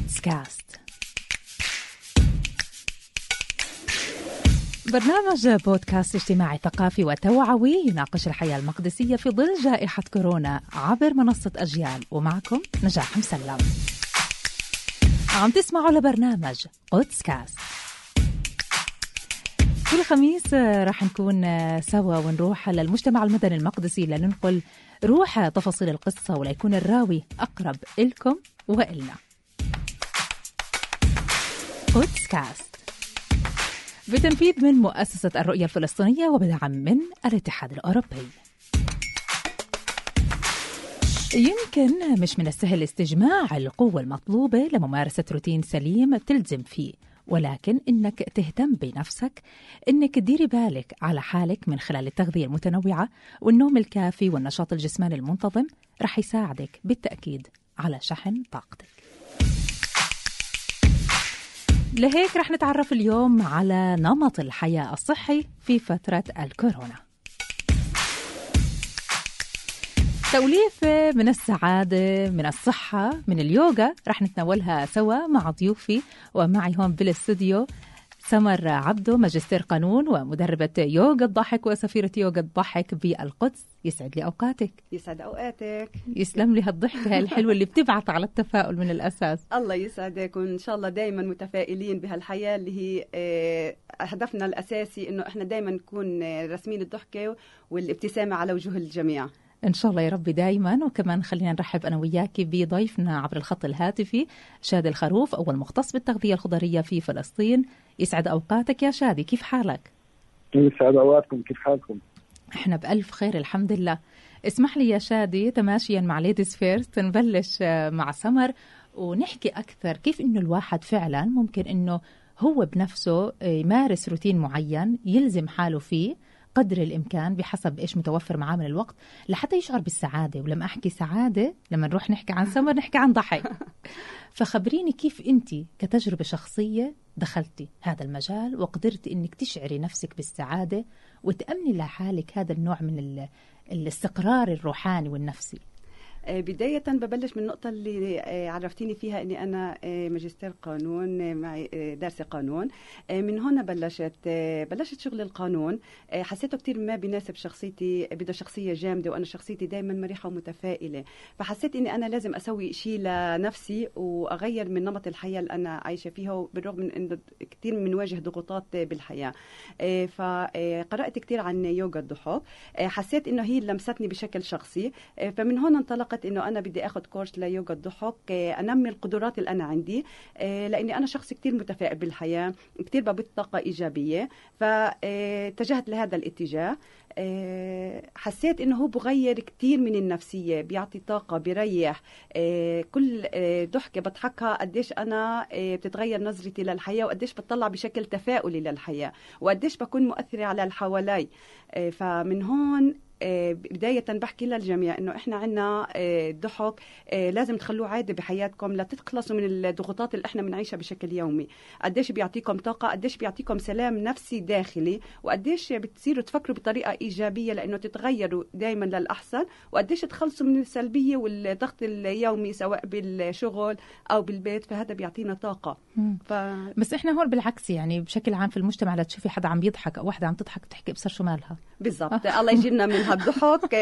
قدس كاست برنامج بودكاست اجتماعي ثقافي وتوعوي يناقش الحياة المقدسية في ظل جائحة كورونا عبر منصة أجيال ومعكم نجاح مسلم. عم تسمعوا لبرنامج قدس كاست كل خميس راح نكون سوا ونروح للمجتمع المدني المقدسي لننقل روح تفاصيل القصة وليكون الراوي أقرب إلكم وإلنا. قدس كاست بتنفيذ من مؤسسة الرؤية الفلسطينية وبدعم من الاتحاد الأوروبي. يمكن مش من السهل استجماع القوة المطلوبة لممارسة روتين سليم بتلزم فيه ولكن إنك تهتم بنفسك إنك تديري بالك على حالك من خلال التغذية المتنوعة والنوم الكافي والنشاط الجسماني المنتظم رح يساعدك بالتأكيد على شحن طاقتك. لهيك رح نتعرف اليوم على نمط الحياة الصحي في فترة الكورونا. توليفة من السعادة من الصحة من اليوغا رح نتناولها سوا مع ضيوفي ومعي هون بالاستوديو سمر عبدو ماجستير قانون ومدربة يوغا الضحك وسفيرة يوغا الضحك بالقدس. يسعد لي أوقاتك. يسعد أوقاتك. يسلم لي هالضحكة الحلوة اللي بتبعث على التفاؤل من الأساس. الله يسعدك وإن شاء الله دايما متفائلين بهالحياة اللي هي آه، هدفنا الأساسي إنه إحنا دايما نكون رسمين الضحكة والابتسامة على وجوه الجميع. إن شاء الله يا رب دائما وكمان خلينا نرحب أنا وياك بضيفنا عبر الخط الهاتفي شادي الخروف أول مختص بالتغذية الخضرية في فلسطين. يسعد أوقاتك يا شادي كيف حالك؟ يسعد أوقاتكم كيف حالكم؟ إحنا بألف خير الحمد لله. اسمح لي يا شادي تماشيا مع ladies first نبلش مع سمر ونحكي أكثر. كيف إنه الواحد فعلا ممكن إنه هو بنفسه يمارس روتين معين يلزم حاله فيه قدر الإمكان بحسب إيش متوفر معاه من الوقت لحتى يشعر بالسعادة. ولما أحكي سعادة لما نروح نحكي عن سمر نحكي عن ضحك فخبريني كيف أنت كتجربة شخصية دخلتي هذا المجال وقدرتي إنك تشعري نفسك بالسعادة وتأمني لحالك هذا النوع من الاستقرار الروحاني والنفسي. بداية ببلش من النقطة اللي عرفتيني فيها أني أنا ماجستير قانون معي دارسة قانون. من هنا بلشت بلشت شغل القانون. حسيته كتير ما بيناسب شخصيتي بده شخصية جامدة وأنا شخصيتي دائما مريحة ومتفائلة. فحسيت أني أنا لازم أسوي شيء لنفسي وأغير من نمط الحياة اللي أنا عايشة فيها بالرغم من أنه كتير بنواجه ضغوطات بالحياة. فقرأت كتير عن يوغا الضحك حسيت أنه هي لمستني بشكل شخصي. فمن هنا انطلق انطلقت إنه أنا بدي آخذ كورس ليوغا الضحك أنمي القدرات اللي أنا عندي لأني أنا شخص كثير متفائل بالحياة كثير ببث طاقة إيجابية فاتجهت لهذا الاتجاه حسيت إنه هو بغير كثير من النفسية بيعطي طاقة بيريح كل ضحكة بضحكها قديش أنا بتتغير نظرتي للحياة وقديش بتطلع بشكل تفاؤلي للحياة وقديش بكون مؤثرة على اللي حوالي فمن هون بداية بحكي للجميع إنه إحنا عنا ضحك لازم تخلوه عادي بحياتكم لتتخلصوا من الضغوطات اللي إحنا بنعيشها بشكل يومي. قديش بيعطيكم طاقة قديش بيعطيكم سلام نفسي داخلي وقديش بتصيروا تفكروا بطريقة إيجابية لأنه تتغيروا دائما للأحسن وقديش تخلصوا من السلبية والضغط اليومي سواء بالشغل أو بالبيت فهذا بيعطينا طاقة. ف... بس إحنا هون بالعكس يعني بشكل عام في المجتمع لا تشوفي حدا عم يضحك أو واحدة عم تضحك بتحكي ابصر شو مالها. بالضبط. الله يجينا من هالضحك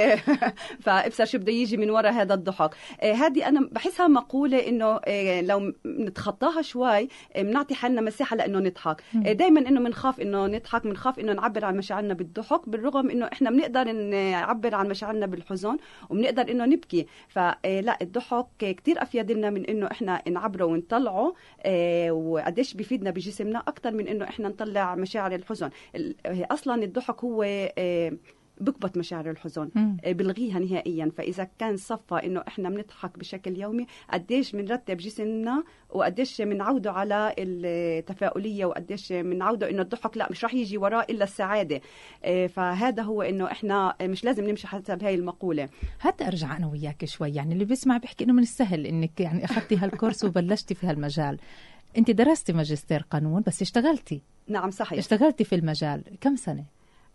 فابصر شو بده يجي من وراء هذا الضحك. هذه أنا بحسها مقولة إنه لو نتخطاها شوي بنعطي حالنا مساحة لإنه نضحك. دائما إنه بنخاف إنه نضحك بنخاف إنه نعبر عن مشاعرنا بالضحك بالرغم إنه إحنا بنقدر نعبر عن مشاعرنا بالحزن وبنقدر إنه نبكي. فلا الضحك كثير أفيد لنا من إنه إحنا نعبره ونطلعه وقديش بيفيدنا بجسمنا أكثر من إنه إحنا نطلع مشاعر الحزن. أصلا الضحك هو بكبت مشاعر الحزن مم. بلغيها نهائيا. فإذا كان صفى إنه إحنا بنضحك بشكل يومي قديش بنرتب جسمنا وقديش بنعوده على التفاؤلية وقديش بنعوده إنه الضحك لا مش راح يجي وراه إلا السعادة. فهذا هو إنه إحنا مش لازم نمشي حسب هاي المقولة. حتى أرجع أنا وياك شوي. يعني اللي بيسمع بيحكي إنه من السهل إنك يعني أخذتي هالكورس وبلشتي في هالمجال. أنت درستي ماجستير قانون بس اشتغلتي. نعم صحيح. اشتغلتي في المجال. كم سنة؟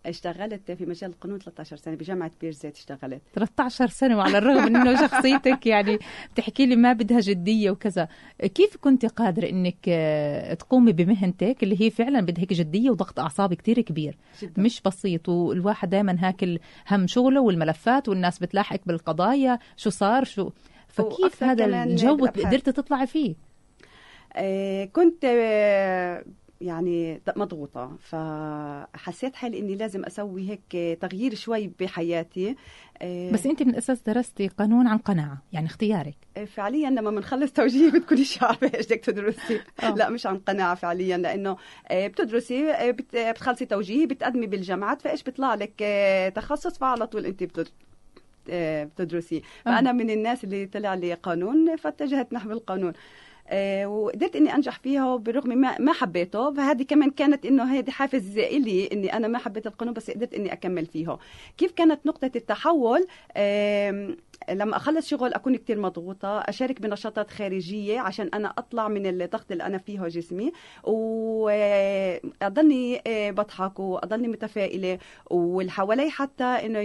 اشتغلت في مجال القانون 13 سنة بجامعة بيرزيت اشتغلت. 13 سنة وعلى الرغم إنه شخصيتك يعني بتحكي لي ما بدها جدية وكذا. كيف كنت قادرة إنك آه، تقومي بمهنتك اللي هي فعلا بدها هيك جدية وضغط أعصاب كتير كبير؟ جدا. مش بسيط والواحد دائما هاكل هم شغله والملفات والناس بتلاحقك بالقضايا شو صار شو؟ فكيف هذا الجو قدرت تطلعي فيه؟ آه كنت آه يعني مضغوطة. فحسيت حالي إني لازم أسوي هيك تغيير شوي بحياتي. آه، بس أنت من الأساس درستي قانون عن قناعة يعني اختيارك. آه، فعليا لما بنخلص توجيه بتكوني عارفة إيش بدك تدرسي؟ أوه. لا مش عن قناعة فعليا لأنه آه، بتدرسي بتخلصي توجيه بتقدمي بالجامعات فإيش بيطلع لك؟ تخصص فعلى طول أنت بتدرسي. فأنا من الناس اللي طلع لي قانون فاتجهت نحو القانون. آه، وقدرت إني أنجح فيها بالرغم ما ما حبيته. فهذه كمان كانت إنه هذه حافز الي إني أنا ما حبيت القانون بس قدرت إني أكمل فيها كيف كانت نقطة التحول؟ لما أخلص شغل أكون كتير مضغوطة أشارك بنشاطات خارجية عشان أنا أطلع من الضغط اللي أنا فيه جسمي وأضلني آه، بضحك وأضلني متفائلة واللي حوالي حتى إنه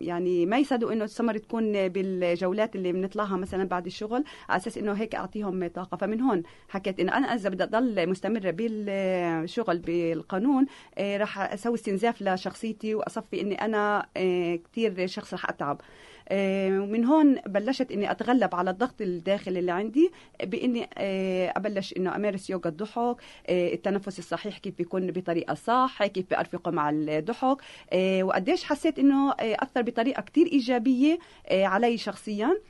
يعني ما يصدقوا إنه السمر تكون بالجولات اللي بنطلعها مثلا بعد الشغل على أساس إنه هيك أعطيهم طاقة. فمن هون حكيت إنه أنا إذا بدي أضل مستمرة بالشغل بالقانون آه، راح أسوي استنزاف لشخصيتي وأصفي إني أنا آه، كثير شخص رح أتعب. ومن هون بلشت إني أتغلب على الضغط الداخلي اللي عندي بإني آه، أبلش إنه أمارس يوغا الضحك آه، التنفس الصحيح كيف بيكون بطريقة صح كيف بأرفقه مع الضحك آه، وقديش حسيت إنه أثر بطريقة كثير إيجابية علي شخصيا.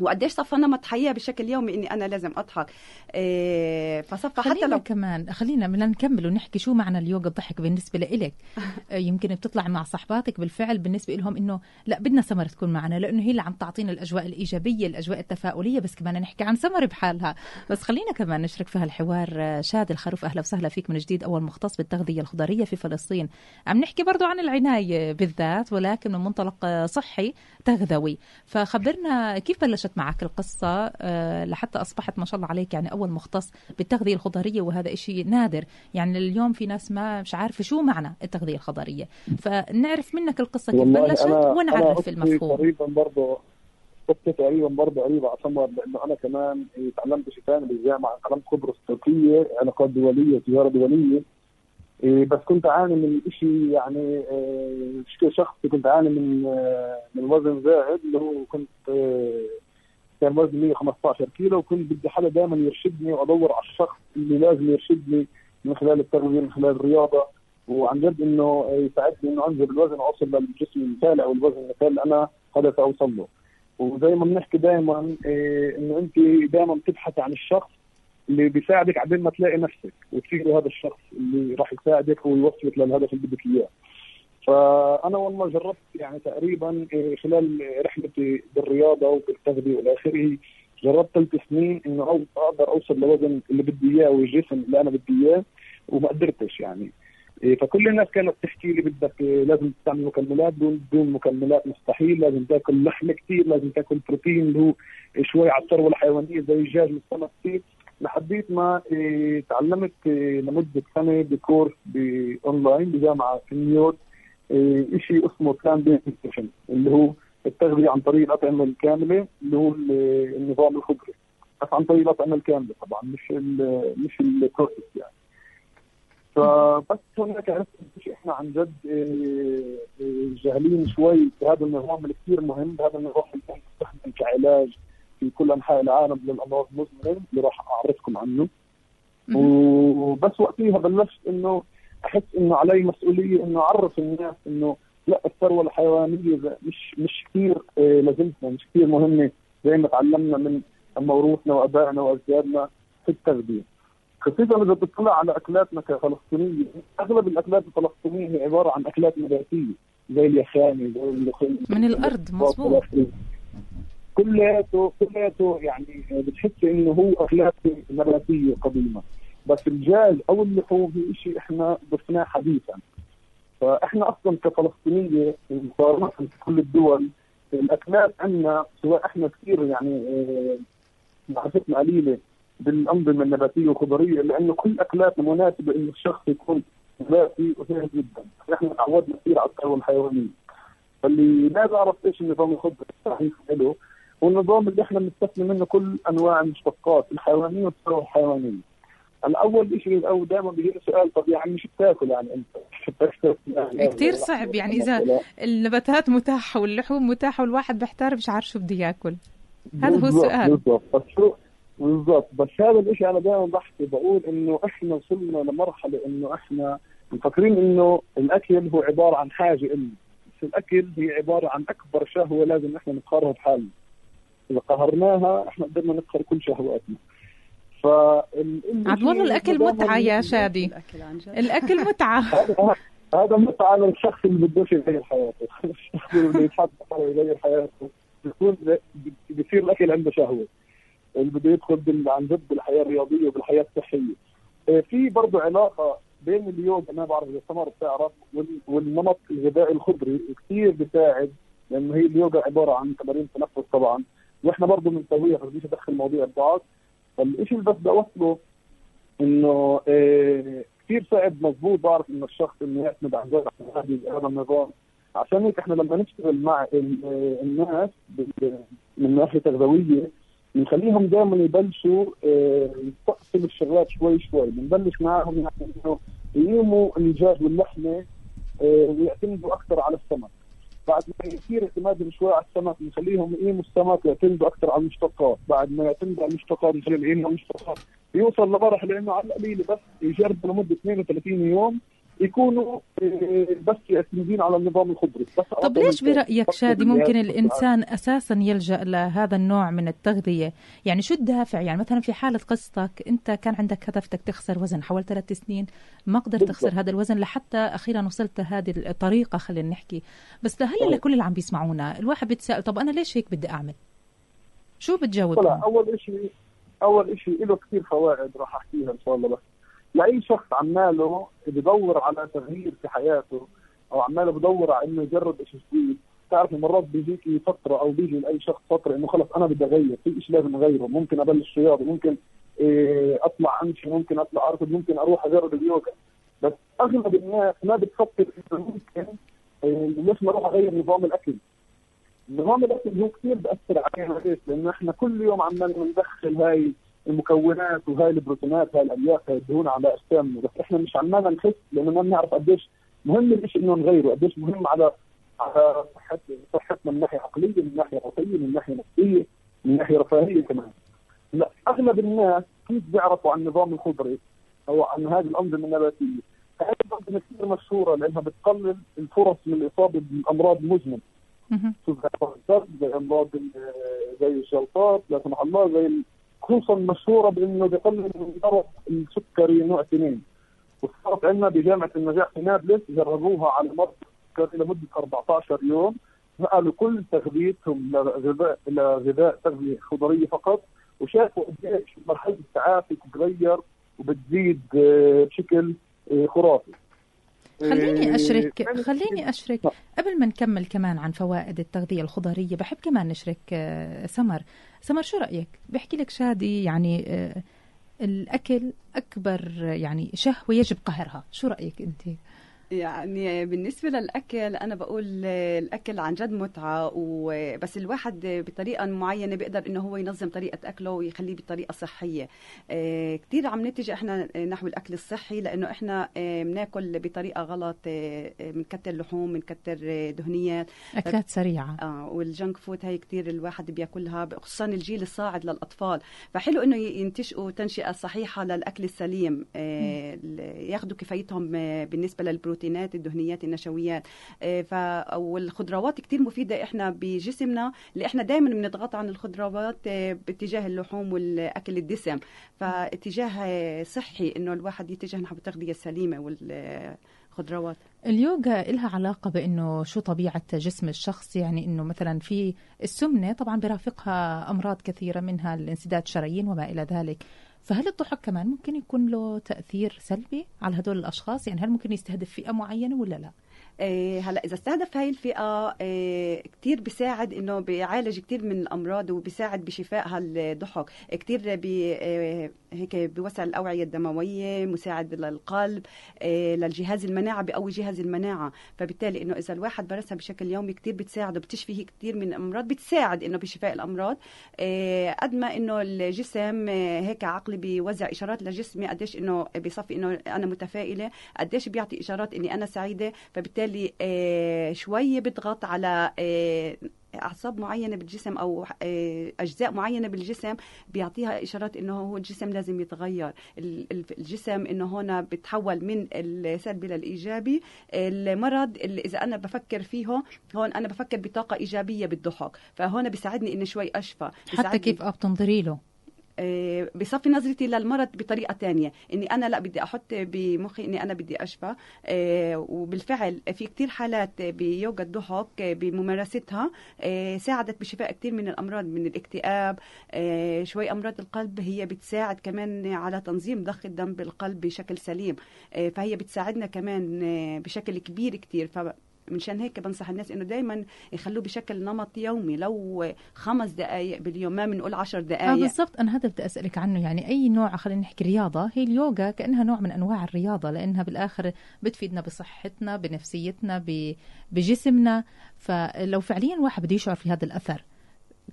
وقديش صفى نمط حياة بشكل يومي إني أنا لازم أضحك. إيه فصفى حتى لو كمان خلينا بدنا نكمل ونحكي شو معنى اليوغا الضحك بالنسبة لإلك. آه، يمكن بتطلع مع صحباتك بالفعل بالنسبة لهم إنه لا بدنا سمر تكون معنا لأنه هي اللي عم تعطينا الأجواء الإيجابية الأجواء التفاؤلية بس كمان نحكي عن سمر بحالها. بس خلينا كمان نشرك في هالحوار آه، شاد الخروف أهلا وسهلا فيك من جديد أول مختص بالتغذية الخضرية في فلسطين. عم نحكي برضو عن العناية بالذات ولكن من منطلق صحي تغذوي. فخبرنا كيف بلشت معك القصة آه، لحتى أصبحت ما شاء الله عليك يعني أول مختص بالتغذية الخضرية وهذا إشي نادر. يعني اليوم في ناس ما مش عارفة شو معنى التغذية الخضرية. فنعرف منك القصة كيف بلشت ونعرف المفهوم. تقريبا برضه قصتي تقريبا برضه قريبة على سمر لأنه أنا كمان تعلمت شيء ثاني بالجامعة تعلمت خبرة تركيه علاقات دولية تجارة دولية. إيه، بس كنت أعاني من شيء يعني إيه، شخصي كنت أعاني من آه، من وزن زائد اللي هو كنت آه، كان وزني 115 كيلو وكنت بدي حدا دائما يرشدني وأدور على الشخص اللي لازم يرشدني من خلال التغذية من خلال الرياضة وعن جد إنه يساعدني إنه أنزل الوزن وأوصل للجسم المثالي أو الوزن المثالي اللي أنا هدفي أوصل له وزي ما بنحكي دائما إيه إنه أنت دائما بتبحث عن الشخص اللي بيساعدك عبين ما تلاقي نفسك وتصير هذا الشخص اللي راح يساعدك ويوصلك للهدف اللي بدك إياه. فأنا والله جربت يعني تقريبا إيه، خلال رحلتي بالرياضة وبالتغذيه وإلى آخره جربت ثلاث سنين إنه أقدر أوصل لوزن اللي بدي إياه والجسم اللي أنا بدي إياه وما قدرتش يعني. إيه، فكل الناس كانت تحكي لي بدك إيه، لازم تستعمل مكملات دون دون مكملات مستحيل لازم تاكل لحمه كثير لازم تاكل بروتين اللي هو شوي على الثروه الحيوانيه زي الدجاج والسمك كثير لحديت ما تعلمت لمدة سنة بكورس بأونلاين بجامعة في نيويورك. إيه، شيء اسمه plant nutrition اللي هو التغذية عن طريق الأطعمة الكاملة اللي هو النظام الخضري. بس عن طريق الأطعمة الكاملة طبعا مش ال مش ال processed يعني. فبس هناك عرفت إحنا عن جد إيه، إيه، جاهلين شوي بهذا النظام اللي كثير مهم بهذا النظام اللي يستخدم كعلاج في كل أنحاء العالم للامراض المزمنة اللي راح أعرفكم عنه. وبس وقتها بلشت إنه أحس إنه علي مسؤولية إنه أعرف الناس إنه لا الثروة الحيوانية مش مش كثير آه، لازمتنا مش كثير مهمة زي ما تعلمنا من موروثنا وأبائنا واجدادنا في التغذيه. خصيصا إذا بتطلع على أكلاتنا كفلسطينية أغلب الأكلات الفلسطينية هي عبارة عن أكلات نباتية زي اليخاني زي اللخيم من الأرض مضبوط كلياته كلياته يعني بتحس إنه هو أكلات نباتية قديمة. بس الدجاج أو اللحوم هي شيء إحنا ضفناه حديثا. فإحنا أصلا كفلسطينيه مقارنة في كل الدول الأكلات عندنا سواء إحنا كثير يعني آه، معرفتنا قليلة بالأنظمة النباتية والخضرية لأنه كل أكلاتنا مناسبة إنه الشخص يكون ثلاثي وسهل جدا. إحنا تعودنا كثير على الثروه الحيوانيه فاللي ما بيعرف إيش النظام الخضري الصحيح له والنظام اللي إحنا بنستثني منه كل أنواع المشتقات الحيوانية والثروه الحيوانيه الأول شيء أو دائما بيجي سؤال طب يعني شو بتاكل يعني أنت؟ بتاكل؟ يعني كثير صعب. يعني إذا النباتات متاحة واللحوم متاحة والواحد بيحتار مش عارف شو بده ياكل. هذا هو السؤال. بالضبط. بس شو؟ بالضبط. بس هذا الشيء أنا دائما بحكي بقول إنه إحنا وصلنا لمرحلة إنه إحنا مفكرين إنه الأكل هو عبارة عن حاجة إلنا. بس الأكل هي عبارة عن أكبر شهوة لازم إحنا نقهرها بحالنا. إذا قهرناها إحنا قدرنا نقهر كل شهواتنا. ف والله الأكل متعة يا شادي. الأكل متعة. هذا متعة للشخص اللي بدوش يغير حياته الشخص اللي على يغير حياته بيكون بيصير الأكل عنده شهوة. اللي بده يدخل عن جد بالحياة الرياضية وبالحياة الصحية. آه، في برضه علاقة بين اليوغا ما بعرف إذا سمر بتعرف والنمط الغذائي الخضري كثير بيساعد لأنه هي اليوغا عبارة عن تمارين تنفس طبعا. وإحنا برضه بنسويها بديش ادخل مواضيع ببعض فالشيء اللي بس بدي أوصله إنه آه كثير صعب مضبوط بعرف إنه الشخص إنه يعتمد عن جد على هذا النظام عشان هيك إحنا لما نشتغل مع الناس من ناحية تغذويه بنخليهم دائما يبلشوا آه، يستقصوا الشغلات شوي شوي. بنبلش معهم يعني إنه يقيموا الدجاج واللحمه آه، ويعتمدوا أكثر على السمك. بعد ما يصير اعتمادهم شوي على السمك نخليهم يقيموا السمك ويعتمدوا أكثر على المشتقات، بعد ما يعتمدوا على المشتقات نخليهم يقيموا المشتقات، يوصل لمرحلة إنه على القليلة بس يجربوا لمدة 32 يوم. يكونوا آه، بس يعتمدين على النظام الخضري. بس طب ليش برأيك شادي ممكن الإنسان أساسا يلجأ لهذا النوع من التغذية؟ يعني شو الدافع؟ يعني مثلا في حالة قصتك أنت كان عندك هدف بدك تخسر وزن حوالي ثلاث سنين ما قدرت تخسر هذا الوزن لحتى أخيرا وصلت لهذه الطريقة خلينا نحكي. بس لهلا طيب. لكل اللي عم بيسمعونا الواحد بيتساءل طب أنا ليش هيك بدي أعمل؟ شو بتجاوب أول شيء أول شيء له كثير فوائد راح أحكيها إن شاء الله. بس لأي شخص عماله بدور على تغيير في حياته أو عماله بدور على إنه يجرب شيء جديد تعرف مرات بيجيك فترة أو بيجي لأي شخص فترة إنه خلص أنا بدي أغير في شيء لازم أغيره ممكن أبلش رياضه ممكن إيه أطلع أمشي ممكن أطلع أركض ممكن أروح أجرب اليوغا بس أغلب الناس ما بتفكر إنه ممكن إيه ليش ما أروح أغير نظام الأكل نظام الأكل هو كثير بأثر علينا ليش؟ لأنه إحنا كل يوم عمالنا ندخل هاي المكونات وهاي البروتينات هاي الالياف هاي الدهون على أجسامنا. بس إحنا مش عمالنا نحس لأنه ما بنعرف قديش مهم الشيء إنه نغيره قديش مهم على على صحة صحتنا من ناحية عقلية من ناحية روحية من ناحية نفسية من ناحية رفاهية كمان. لا أغلب الناس كيف بيعرفوا عن النظام الخضري أو عن هذه الأنظمة النباتية؟ هذه الأنظمة كثير مشهورة لأنها بتقلل الفرص من الإصابة بالأمراض المزمنة. زي أمراض زي الجلطات لا سمح الله زي خصوصا مشهورة بأنه بيقلل من مرض السكري نوع اثنين وصارت عندنا بجامعة النجاح في نابلس جربوها على مرض السكري لمدة 14 يوم. نقلوا كل تغذيتهم لغذاء لغذاء تغذية خضرية فقط. وشافوا قديش مرحلة التعافي تتغير وبتزيد آه، بشكل آه، خرافي. خليني إيه، أشرك يعني خليني أشرك. قبل ما نكمل كمان عن فوائد التغذية الخضرية بحب كمان نشرك آه، سمر. سمر شو رأيك؟ بحكي لك شادي يعني آه، الأكل أكبر يعني شهوة يجب قهرها. شو رأيك أنت؟ يعني بالنسبة للأكل أنا بقول الأكل عن جد متعة وبس الواحد بطريقة معينة بيقدر إنه هو ينظم طريقة أكله ويخليه بطريقة صحية. آه، كثير عم نتجه إحنا نحو الأكل الصحي لأنه إحنا آه، بناكل بطريقة غلط بنكتر آه، لحوم بنكتر دهنيات. أكلات سريعة. آه والجنك فود هي كثير الواحد بياكلها خصوصا الجيل الصاعد للأطفال. فحلو إنه ينتشئوا تنشئة صحيحة للأكل السليم ياخذوا كفايتهم بالنسبة للبروتين. البروتينات الدهنيات النشويات. آه، ف والخضروات كثير مفيدة إحنا بجسمنا اللي إحنا دائما بنضغط عن الخضروات آه، باتجاه اللحوم والأكل الدسم. فاتجاه صحي إنه الواحد يتجه نحو التغذية السليمة وال خضروات اليوغا لها علاقة بأنه شو طبيعة جسم الشخص؟ يعني أنه مثلا في السمنة طبعا برافقها أمراض كثيرة منها الانسداد شرايين وما إلى ذلك. فهل الضحك كمان ممكن يكون له تأثير سلبي على هدول الأشخاص يعني هل ممكن يستهدف فئة معينة ولا لا؟ إيه هلا إذا استهدف هاي الفئة إيه كثير بيساعد إنه بيعالج كثير من الأمراض وبيساعد بشفاء هالضحك. كثير بي إيه هيك بيوسع الأوعية الدموية مساعد للقلب للجهاز المناعة بقوي جهاز المناعة. فبالتالي إنه إذا الواحد مارسها بشكل يومي كثير بتساعده بتشفي كثير من الأمراض بتساعد إنه بشفاء الأمراض. قد ما إنه الجسم هيك عقلي بيوزع إشارات لجسمي قديش إنه بيصفي إنه أنا متفائلة قديش بيعطي إشارات إني أنا سعيدة. فبالتالي آه شوي بضغط على آه أعصاب معينة بالجسم أو آه أجزاء معينة بالجسم بيعطيها إشارات إنه هو الجسم لازم يتغير. الجسم إنه هنا بتحول من السلبي للإيجابي. المرض اللي إذا أنا بفكر فيه هون أنا بفكر بطاقة إيجابية بالضحك فهون بيساعدني إني شوي أشفى حتى كيف بتنظري له؟ بصفي نظرتي للمرض بطريقة تانية. إني أنا لا بدي أحط بمخي إني أنا بدي اشفى وبالفعل في كثير حالات بيوجا الضحك بممارستها ساعدت بشفاء كثير من الأمراض من الاكتئاب. شوي أمراض القلب هي بتساعد كمان على تنظيم ضخ الدم بالقلب بشكل سليم. فهي بتساعدنا كمان بشكل كبير كثير منشان هيك بنصح الناس إنه دائما يخلوه بشكل نمط يومي. لو خمس دقائق باليوم ما بنقول عشر دقائق آه بالضبط. أنا هذا بدي أسألك عنه. يعني أي نوع خلينا نحكي رياضة هي اليوغا كأنها نوع من أنواع الرياضة لأنها بالآخر بتفيدنا بصحتنا بنفسيتنا بجسمنا. فلو فعليا واحد بده يشعر في هذا الأثر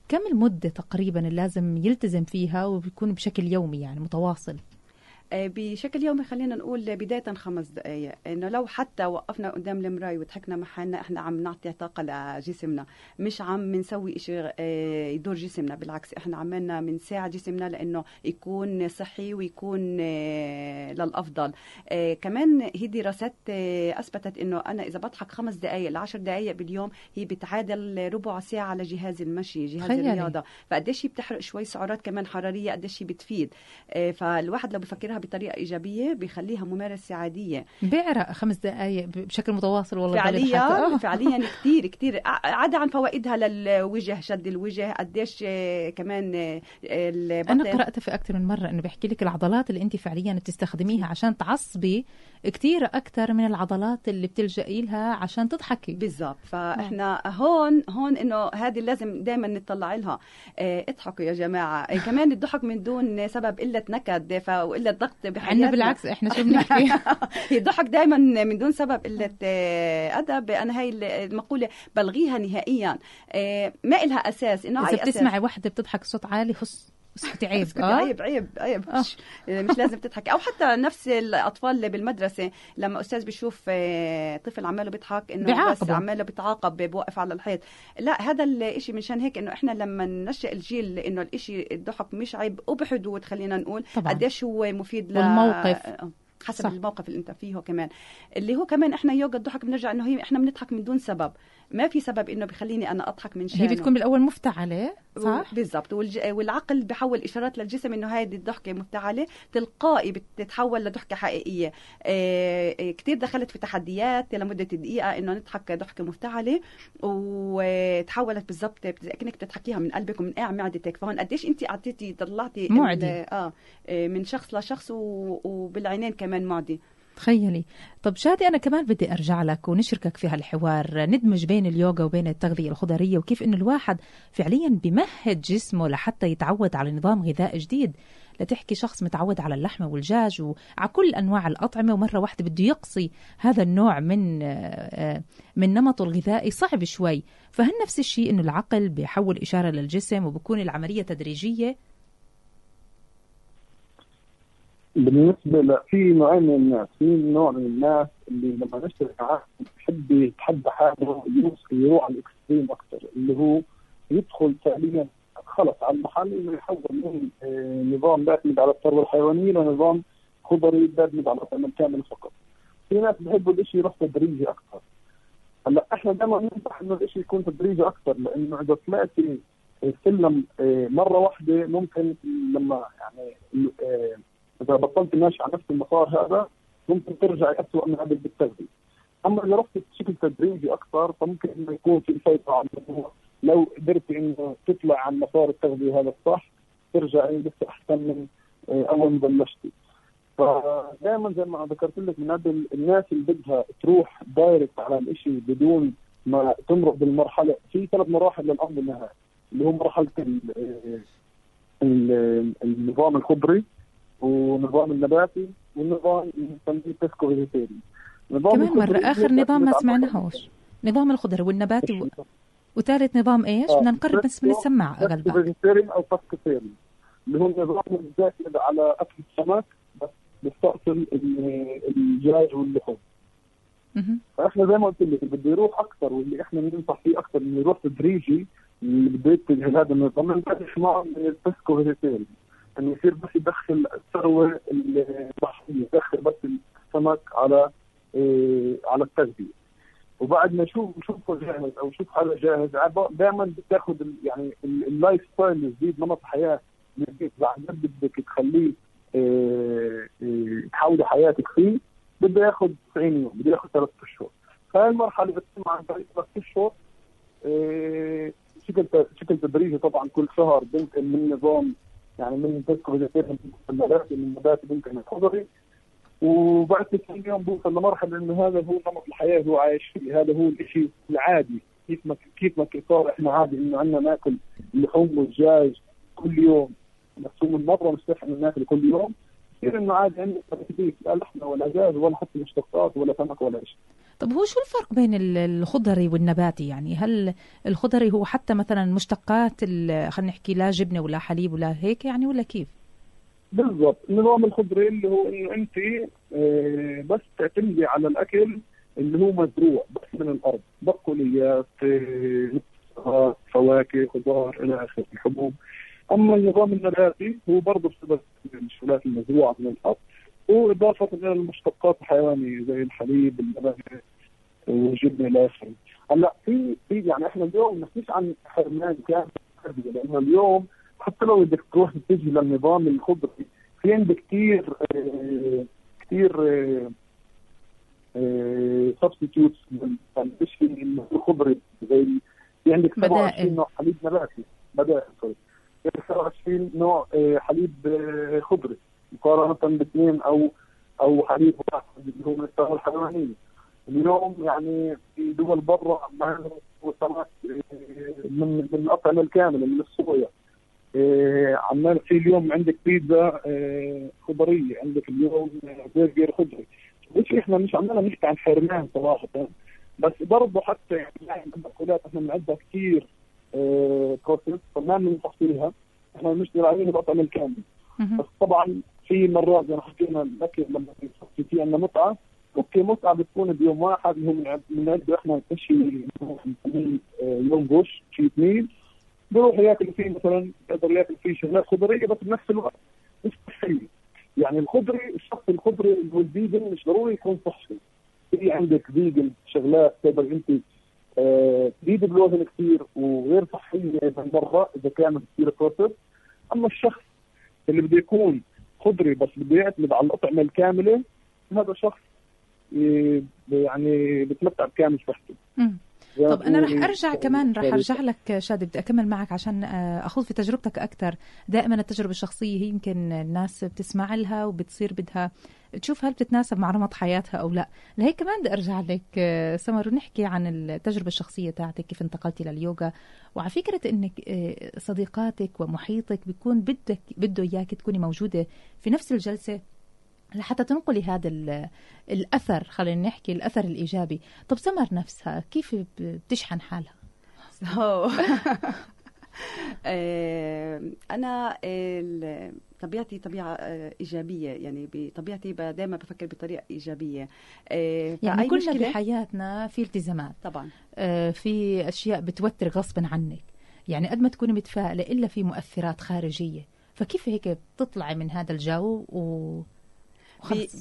كم المدة تقريبا اللي لازم يلتزم فيها وبيكون بشكل يومي يعني متواصل؟ بشكل يومي خلينا نقول بداية خمس دقائق إنه لو حتى وقفنا قدام المراية وضحكنا مع حالنا إحنا عم نعطي طاقة لجسمنا. مش عم نسوي إشي يدور جسمنا. بالعكس إحنا عمالنا بنساعد جسمنا لأنه يكون صحي ويكون للأفضل. كمان هي دراسات أثبتت إنه أنا إذا بضحك خمس دقائق لعشر دقائق باليوم هي بتعادل ربع ساعة لجهاز المشي جهاز خيالي. الرياضة. فقديش هي بتحرق شوي سعرات كمان حرارية قديش هي بتفيد. فالواحد لو بفكرها بطريقة إيجابية بيخليها ممارسة عادية. بيعرق خمس دقائق بشكل متواصل والله فعليا فعليا كثير كثير عدا عن فوائدها للوجه شد الوجه قديش كمان أنا قرأت في أكثر من مرة إنه بيحكي لك العضلات اللي أنت فعليا بتستخدميها عشان تعصبي كثير أكثر من العضلات اللي بتلجئي لها عشان تضحكي. بالضبط. فإحنا هون هون إنه هذه لازم دائما نطلع لها. اضحكوا يا جماعة. كمان الضحك من دون سبب قله نكد وقله ضغط بحياتنا. بالعكس إحنا شو بنحكي؟ الضحك دائما من دون سبب قله ادب أنا هاي المقولة بلغيها نهائيا. آه ما لها أساس إنه إذا بتسمعي وحدة بتضحك صوت عالي خص اسكتي عيب آه؟ عيب عيب عيب. آه. مش, مش لازم تضحكي. أو حتى نفس الأطفال اللي بالمدرسة لما أستاذ بيشوف طفل عماله بيضحك إنه بس عماله بيتعاقب بوقف على الحيط. لا هذا الشيء منشان هيك إنه إحنا لما ننشئ الجيل إنه الشيء الضحك مش عيب وبحدود خلينا نقول قديش هو مفيد والموقف. حسب صح. الموقف اللي أنت فيه كمان. اللي هو كمان إحنا يوجا الضحك بنرجع إنه هي إحنا بنضحك من دون سبب. ما في سبب إنه بخليني أنا أضحك من شانه. هي بتكون بالأول مفتعلة صح؟ بالضبط. والج... والعقل بحول إشارات للجسم إنه هذه الضحكة مفتعلة. تلقائي بتتحول لضحكة حقيقية. آه كثير دخلت في تحديات لمدة دقيقة إنه نضحك ضحكه مفتعلة. وتحولت بالضبط كانك بتضحكيها من قلبك ومن قاع معدتك. فهون قديش انت أعطيتي طلعتي معدي. آه من شخص لشخص و... وبالعينين كمان معدي. تخيلي. طب شادي أنا كمان بدي أرجع لك ونشركك في هالحوار. ندمج بين اليوغا وبين التغذية الخضرية وكيف إنه الواحد فعليا بمهد جسمه لحتى يتعود على نظام غذائي جديد. لتحكي شخص متعود على اللحمة والدجاج وعلى كل أنواع الأطعمة ومرة واحدة بده يقصي هذا النوع من من نمطه الغذائي. صعب شوي. فهل نفس الشيء إنه العقل بيحول إشارة للجسم وبكون العملية تدريجية؟ بالنسبة في نوعين من الناس في نوع من الناس اللي لما نشترك معاه بحب يتحدى حاله يروح على الإكستريم أكثر اللي هو يدخل فعليا خلص على المحل إنه يحول من نظام بيعتمد على الثروه الحيوانية لنظام خضري بيعتمد على الاطعمه الكامله فقط. في ناس بحبوا الشيء يروح تدريجي أكثر. هلأ إحنا دائما ننصح إنه الشيء يكون تدريجي أكثر لأنه إذا طلعتي السلم مرة واحدة ممكن لما يعني إذا بطلت ماشي على نفس المسار هذا ممكن ترجعي اسوء من قبل بالتغذيه. أما إذا رحت بشكل تدريجي أكثر فممكن إنه يكون في سيطره على الموضوع لو قدرتي إنه تطلع عن مسار التغذية هذا الصح ترجعي لسه أحسن من أول ما بلشتي. فدائما زي ما ذكرت لك من قبل الناس اللي بدها تروح دايركت على الشيء بدون ما تمرق بالمرحلة في ثلاث مراحل للامر النهائي اللي هو مرحلة النظام الخضري ونظام النباتي والنظام اللي بنسميه pesco vegetarian كمان مرة آخر نظام ما سمعناهوش. نظام الخضر والنباتي و... وثالث نظام إيش؟ بدنا نقرب بس من السماعة أغلبك. vegetarian أو pescatarian اللي هو نظام الزاكد على أكل السمك بس بيستأصل الدجاج واللحوم. فإحنا زي ما قلت لك اللي بده يروح أكثر واللي إحنا بننصح فيه أكثر إنه يروح تدريجي اللي بده يتجه لهذا النظام. نبلش معه من ال pesco vegetarian انه يصير بس يدخل الثروة البحريه يدخل بس السمك على إيه على التغذية. وبعد ما نشوف نشوفه جاهز أو نشوف حاله جاهز دائما بتاخذ يعني ال lifestyle الجديد نمط الحياة الجديد بعد بدك تخليه إيه إيه تحولي حياتك فيه بده ياخذ 90 يوم بده ياخذ ثلاث أشهر. فهي المرحلة بتتم عن طريق ثلاث أشهر بشكل بشكل تدريجي طبعا كل شهر بنتقل من نظام يعني من تذكر فيجيتيريان النباتي من النباتي بنتقل الخضري وبعد 90 يوم بوصل لمرحلة إنه هذا هو نمط الحياة اللي هو عايش فيه. هذا هو الشيء العادي. كيف ما كيف ما صار إحنا عادي إنه عندنا ناكل اللحوم والدجاج كل يوم. بس هو من مره مستحيل انه ناكل كل يوم. يصير إنه عادي عندنا لا لحمة ولا دجاج ولا حتى مشتقات ولا سمك ولا شيء طب هو شو الفرق بين الخضري والنباتي؟ يعني هل الخضري هو حتى مثلا مشتقات خلينا نحكي لا جبنة ولا حليب ولا هيك يعني ولا كيف؟ بالضبط. النظام الخضري اللي هو إنه أنت بس تعتمدي على الأكل اللي هو مزروع بس من الأرض. بقوليات فواكه خضار إلى آخره الحبوب. أما النظام النباتي هو برضه بسبب المشغولات المزروعة من الأرض. وإضافة إلى المشتقات الحيوانية زي الحليب اللبن والجبنه إلى اخره هلأ في في يعني إحنا اليوم نحكيش عن حرمان كامل لأنه اليوم حتى لو بدك تروح تجي للنظام الخضري في عندك كثير كثير سبستيوتس للشيء الخضري زي في عندك 27 نوع حليب نباتي. بدائل سوري 27 نوع حليب خضري. مقارنة باثنين أو أو حليب واحد اللي هو من الثروه الحيوانية. اليوم يعني في دول برا سمك من من الأطعمة الكاملة من الصويا. إيه عمال في اليوم عندك بيتزا إيه خضرية. عندك اليوم برجر خضري. مش إحنا مش عمالنا نحكي عن حرمان صراحة. بس برضه حتى يعني المأكولات إحنا بنعدها كثير إيه فما بنفصلها إحنا بنشتغل عليها بالاطعمه الكاملة. بس طبعا في مرات زي ما حكينا الاكل لما في في عندنا متعة أوكي متعة بتكون بيوم واحد اللي هو بنعده إحنا شيء يوم بوش شيء اثنين بيروح ياكل فيه مثلا يقدر ياكل فيه شغلات خضرية بس بنفس الوقت مش صحيه يعني الخضري الشخص الخضري اللي هو ال vegan مش ضروري يكون صحي. في عندك vegan شغلات تقدر أنت آه تزيد بالوزن كثير وغير صحية من برا إذا كانت كثير processed أما الشخص اللي بده يكون خضري بس بده يعتمد على الاطعمه الكاملة. هذا شخص يعني بتمتع بكامل صحته. طب أنا رح أرجع كمان رح أرجع لك شادي بدي أكمل معك عشان أخوض في تجربتك أكثر. دائما التجربة الشخصية هي يمكن الناس بتسمع لها وبتصير بدها تشوف هل بتتناسب مع نمط حياتها أو لا. لهيك كمان بدي أرجع لك سمر ونحكي عن التجربة الشخصية تاعتك كيف انتقلتي لليوجا وعلى فكرة إنك صديقاتك ومحيطك بيكون بدك بده إياك تكوني موجودة في نفس الجلسة لحتى تنقلي هذا الأثر خلينا نحكي الأثر الإيجابي. طب سمر نفسها كيف بتشحن حالها؟ أنا طبيعتي طبيعة إيجابية يعني بطبيعتي دائما بفكر بطريقة إيجابية. يعني كلنا بحياتنا في التزامات. طبعا. في أشياء بتوتر غصبا عنك. يعني قد ما تكوني متفائلة إلا في مؤثرات خارجية. فكيف هيك بتطلعي من هذا الجو و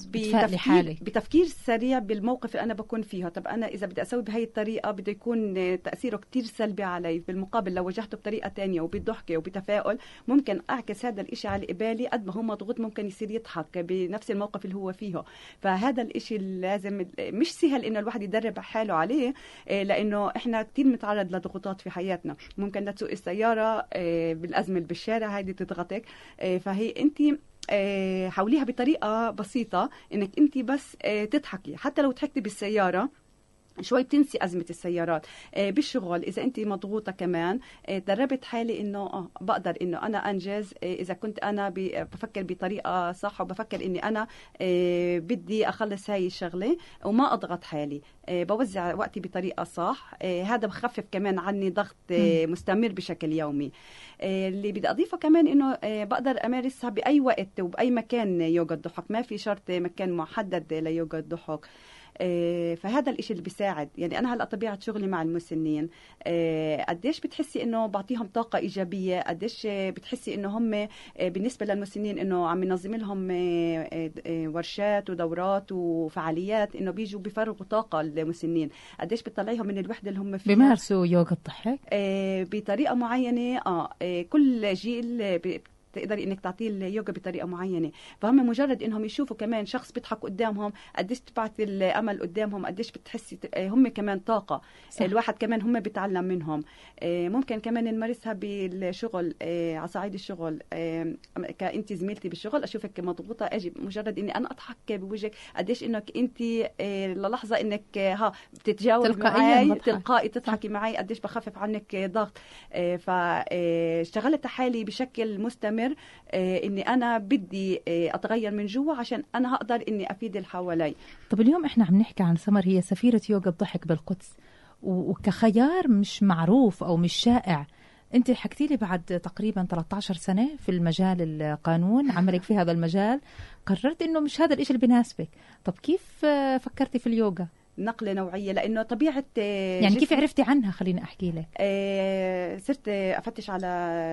بتفكير, بتفكير سريع بالموقف اللي أنا بكون فيه طب أنا إذا بدي أسوي بهي الطريقة بده يكون تأثيره كتير سلبي علي. بالمقابل لو وجهته بطريقة تانية وبضحكه وبتفاؤل ممكن أعكس هذا الإشي على قبالي قد ما هو مضغوط ممكن يصير يضحك بنفس الموقف اللي هو فيه. فهذا الإشي لازم مش سهل إنه الواحد يدرب حاله عليه لأنه إحنا كتير متعرض لضغوطات في حياتنا. ممكن لتسوق السيارة بالأزمة اللي بالشارع هيدي تضغطك فهي انت آه، حاوليها بطريقة بسيطة إنك انت بس آه، تضحكي. حتى لو ضحكتي بالسيارة شوي بتنسي أزمة السيارات. آه، بالشغل إذا أنت مضغوطة كمان آه، دربت حالي إنه آه بقدر إنه أنا أنجز آه، إذا كنت أنا بفكر بطريقة صح وبفكر إني أنا بدي أخلص هاي الشغلة وما أضغط حالي. بوزع وقتي بطريقة صح. هذا بخفف كمان عني ضغط مستمر بشكل يومي. اللي بدي أضيفه كمان إنه بقدر أمارسها بأي وقت وبأي مكان يوجا الضحك ما في شرط مكان محدد ليوجا الضحك آه، فهذا الإشي اللي بيساعد. يعني أنا هلأ طبيعة شغلي مع المسنين آه، قديش بتحسي إنه بعطيهم طاقة إيجابية؟ قديش آه، بتحسي إنه هم آه، بالنسبة للمسنين إنه عم ننظم لهم آه، آه، آه، ورشات ودورات وفعاليات إنه بيجوا بيفرغوا طاقة المسنين قديش بتطلعيهم من الوحدة اللي هم فيها؟ بيمارسوا يوغا الضحك؟ آه، بطريقة معينة آه آه، كل جيل آه، بتقدري إنك تعطيه اليوجا بطريقة معينة. فهم مجرد إنهم يشوفوا كمان شخص بيضحك قدامهم قديش تبعت الأمل قدامهم قديش بتحسي آه، هم كمان طاقة. صح. الواحد كمان هم بيتعلم منهم. آه، ممكن كمان نمارسها بالشغل آه، على صعيد الشغل. آه، كأنت زميلتي بالشغل أشوفك مضغوطة أجي مجرد إني أنا أضحك بوجهك. قديش إنك إنت آه، للحظة إنك آه، ها بتتجاوب تلقائياً معي. تلقائي تضحكي معي قديش بخفف عنك ضغط. فاشتغلت حالي بشكل مستمر. آه، إني أنا بدي آه، أتغير من جوا عشان أنا هقدر إني أفيد اللي حوالي. طب اليوم إحنا عم نحكي عن سمر هي سفيرة يوغا الضحك بالقدس. وكخيار مش معروف أو مش شائع. أنت حكتي لي بعد تقريبا 13 سنة في المجال القانون عملك في هذا المجال قررت إنه مش هذا الإشي اللي بناسبك. طب كيف آه، فكرتي في اليوغا؟ نقلة نوعية لأنه طبيعة آه، يعني كيف عرفتي عنها؟ خليني أحكي لك. آه، صرت أفتش على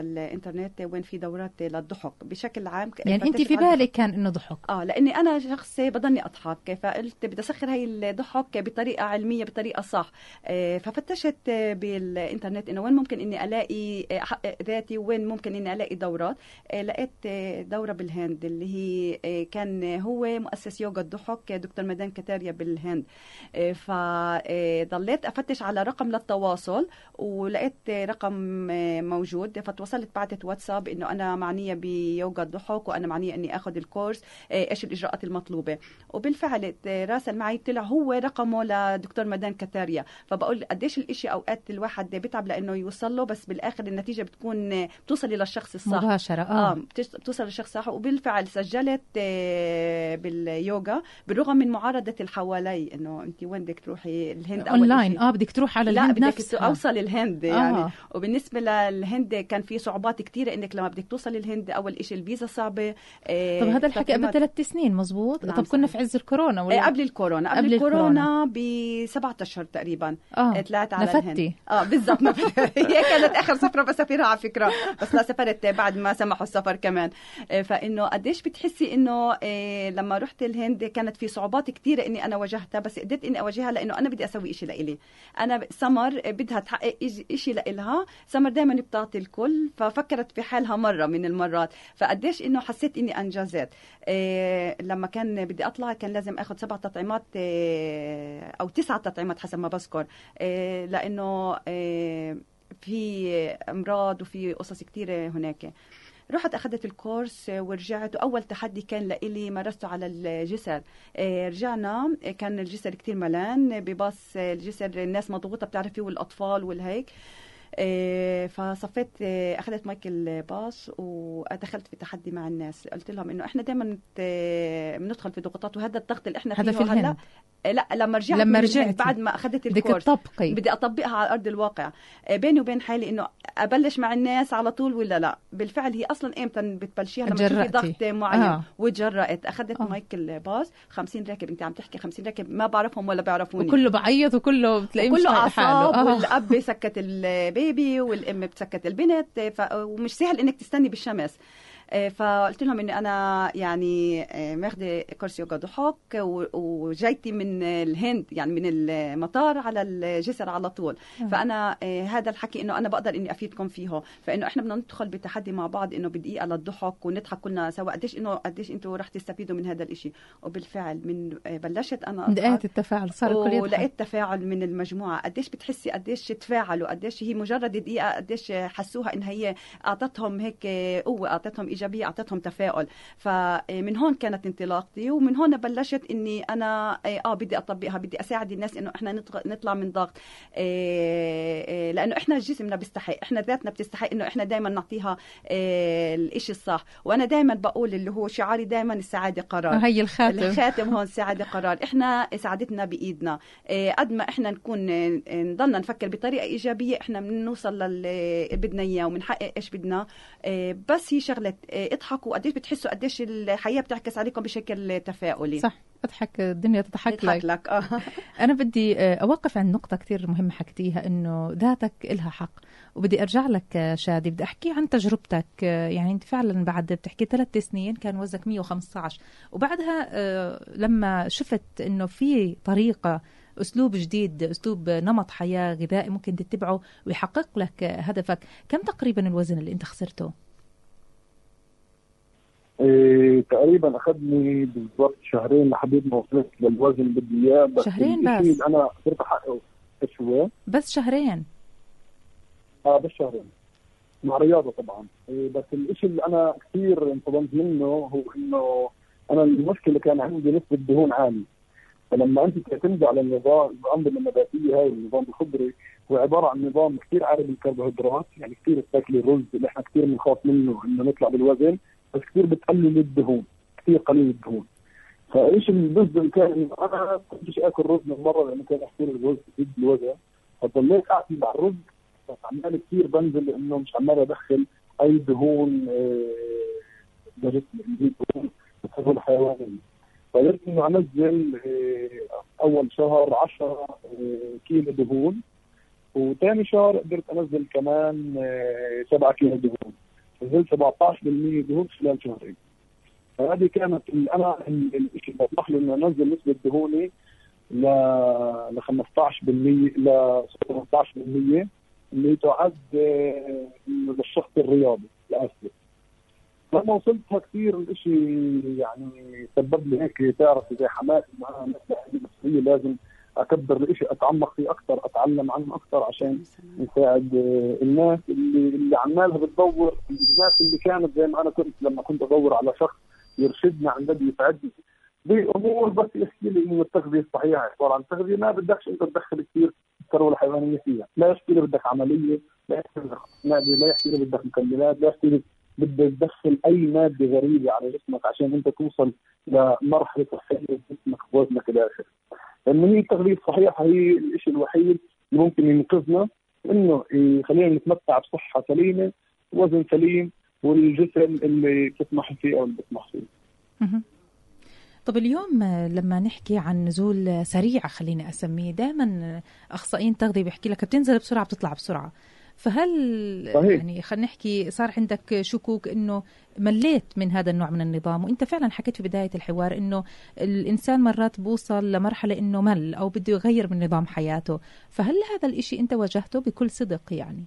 الإنترنت وين في دورات للضحك بشكل عام. يعني فتشت في. بالك كان إنه ضحك؟ آه لأني أنا شخص بضلني أضحك فقلت بدي أسخر هاي الضحك بطريقة علمية بطريقة صح. آه، ففتشت آه، بالإنترنت إنه وين ممكن إني ألاقي آه، احقق ذاتي وين ممكن إني ألاقي دورات. آه، لقيت آه، دورة بالهند اللي هي آه، كان هو مؤسس يوغا الضحك آه، دكتور مدان كتاريا بالهند. آه، فضليت أفتش على رقم للتواصل ولقيت آه، رقم آه، موجود. فتوصلت بعتت واتساب إنه أنا معنية بيوغا الضحك وأنا معنية إني آخذ الكورس آه، إيش الإجراءات المطلوبة. وبالفعل آه، راسل معي طلع هو رقمه لدكتور مدان كتاريا. فبقول قديش الإشي أوقات الواحد بيتعب لأنه يوصل له بس بالآخر النتيجة بتكون آه، بتوصلي للشخص الصح. مباشرة آه. بتوصل للشخص صح وبالفعل سجلت آه، باليوغا بالرغم من معارضة اللي حوالي إنه أنت وين بدك تروحي؟ الهند اونلاين. آه بدك تروح على لا الهند بدك نفسها. اوصل الهند يعني. آه. وبالنسبة للهند كان في صعوبات كثيره إنك لما بدك توصل الهند أول شيء الفيزا صعبة آه، طب هذا الحكي قبل ثلاث سنين مزبوط؟ نعم، طب كنا. في عز الكورونا آه، ولا قبل الكورونا. قبل, قبل الكورونا. بسبعة أشهر تقريبا. آه. طلعت على نفتي. الهند. آه بالضبط. هي كانت آخر سفرة بسافرها على فكرة. بس لا سافرت بعد ما سمحوا السفر كمان. آه، فإنه قديش بتحسي إنه آه، لما رحت الهند كانت في صعوبات كثيره إني أنا واجهتها بس قدرت إني اواجهها لأنه أنا بدي أسوي شيء لإلي. أنا سمر بدها تحقق شيء لإلها. سمر دائما بتعطي الكل ففكرت في حالها مرة من المرات. فقديش إنه حسيت إني أنجزت. آه، لما كان بدي أطلع كان لازم آخذ سبع تطعيمات أو تسعة تطعيمات حسب ما بذكر. لأنه في أمراض وفي قصص كثيره هناك. رحت أخذت الكورس آه، ورجعت وأول تحدي كان لإلي مارسته على الجسر. آه، رجعنا آه، كان الجسر كتير ملان بباص الجسر الناس مضغوطة بتعرفي والأطفال والهيك. فصفيت أخذت مايك الباص ودخلت في تحدي مع الناس. قلت لهم إنه إحنا دائما بندخل في ضغوطات وهذا الضغط اللي إحنا هذا فيه في هلا الهند. آه، لا لما رجعت لما رجعتي. بعد ما أخذت بدك الكورس تطبقي بدي أطبقها على أرض الواقع آه، بيني وبين حالي إنه أبلش مع الناس على طول ولا لا بالفعل هي أصلا إمتى بتبلشيها لما تشوفي. ضغط معين آه. آه. وتجرأت أخذت آه. آه. مايك الباص 50 راكب أنت عم تحكي 50 راكب ما بعرفهم ولا بيعرفوني وكله بعيط وكله بتلاقيه مش حاله آه. والأب سكت ال baby والأم بتسكت البنت ف... ومش سهل إنك تستني بالشمس آه، فقلت لهم إني أنا يعني آه، ماخذه course يوجا ضحك و- وجايتي من الهند يعني من المطار على الجسر على طول. آه. فأنا آه، هذا الحكي إنه أنا بقدر إني أفيدكم فيه. فإنه إحنا بدنا ندخل بتحدي مع بعض إنه بدقيقة للضحك ونضحك كلنا سوا. قديش إنه قديش أنتم رح تستفيدوا من هذا الإشي؟ وبالفعل من آه، بلشت أنا. بداية التفاعل صار الكل يضحك. ولقيت تفاعل من المجموعة. قديش بتحسي قديش تفاعلوا؟ قديش هي مجرد دقيقة قديش حسوها إن هي أعطتهم هيك قوة أعطتهم ايجابيه أعطتهم تفاؤل. فمن هون كانت انطلاقتي ومن هون بلشت إني أنا آه بدي أطبقها بدي أساعد الناس إنه إحنا نطلع من ضغط. لأنه إحنا جسمنا بيستحق إحنا ذاتنا بتستحق إنه إحنا دائما نعطيها الشيء الصح. وأنا دائما بقول اللي هو شعاري دائما السعادة قرار. هي الخاتم. الخاتم هون السعاده قرار. إحنا سعادتنا بإيدنا. قد ما إحنا نكون نضلنا نفكر بطريقة إيجابية إحنا بنوصل للي بدنا إياه وبنحقق إيش بدنا. بس هي شغلة اضحكوا قديش بتحسوا قديش الحياة بتعكس عليكم بشكل تفاؤلي صح اضحك الدنيا تضحك لك, لك. آه. أنا بدي أوقف عند نقطة كثير مهمة حكيتيها إنه ذاتك إلها حق وبدي أرجع لك شادي بدي أحكي عن تجربتك يعني أنت فعلا بعد بتحكي ثلاث سنين كان وزنك 115 وبعدها لما شفت إنه في طريقة أسلوب جديد أسلوب نمط حياة غذائي ممكن تتبعه ويحقق لك هدفك كم تقريبا الوزن اللي أنت خسرته إيه تقريبا أخذني بالضبط شهرين لحديد ما وصلت للوزن اللي بدي إياه بس شهرين بس؟ أنا قدرت احققه شوي بس شهرين؟ آه بس شهرين. مع رياضة طبعا. إيه بس الشيء اللي أنا كثير انصدمت منه هو إنه أنا المشكلة كان عندي نسبة دهون عالية. فلما أنت تعتمد على النظام الأنظمة النباتية هاي النظام الخضري هو عبارة عن نظام كثير عالي بالكربوهيدرات يعني كثير بتاكلي الرز اللي إحنا كثير بنخاف منه إنه نطلع بالوزن. بس كثير بتقلل الدهون كثير قليل الدهون. فإيش الجزء كان؟ انه أنا كنتش آكل رز من مرة لأنه كان يحكي الرز ضد الوزن. فضليت اعتمد على الرز بس عمال كثير بنزل لأنه مش عمال أدخل أي دهون لجسمي اللي دهون الدهون الحيوانيه فقدرت إنه أنزل أول شهر 10 كيلو دهون وثاني شهر قدرت أنزل كمان 7 كيلو دهون. نزلت 17% دهون خلال شهرين فهذه كانت أنا الشيء اللي بطمح له انه انزل نسبه دهوني ل ل 15% ل 18% اللي تعد للشخص الرياضي الاسلي لما وصلتها كثير الاشي يعني سبب لي هيك تعرف زي حماس انه أنا لازم أكبر الإشي أتعمق فيه أكثر أتعلم عنه أكثر عشان يساعد الناس اللي اللي عمالها بتدور الناس اللي كانت زي ما أنا كنت لما كنت أدور على شخص يرشدني عن جد يساعدني بامور بس يحكي لي إنه التغذية الصحيحه عبارة عن تغذية ما بدكش أنت تدخل كثير الثروة الحيوانية فيها، لا يحكي لي بدك عملية، لا يحكي لي لا يحكي لي بدك مكملات، لا يحكي لي بدك تدخل أي مادة غريبة على جسمك عشان أنت توصل لمرحله صحيه جسمك ووزنك إلى آخره. لأنه هي الشيء الوحيد اللي ممكن ينقذنا إنه يخلينا نتمتع بصحة سليمة وزن سليم والجسم اللي بتطمح فيه أو اللي بتطمح فيه. طب اليوم لما نحكي عن نزول سريع خليني أسميه دائما أخصائيين تغذيه بيحكي لك بتنزل بسرعة بتطلع بسرعة فهل صحيح. يعني خلينا نحكي صار عندك شكوك إنه مليت من هذا النوع من النظام؟ وأنت فعلا حكيت في بداية الحوار إنه الإنسان مرات بوصل لمرحلة إنه مل أو بده يغير من نظام حياته. فهل هذا الإشي أنت واجهته بكل صدق يعني؟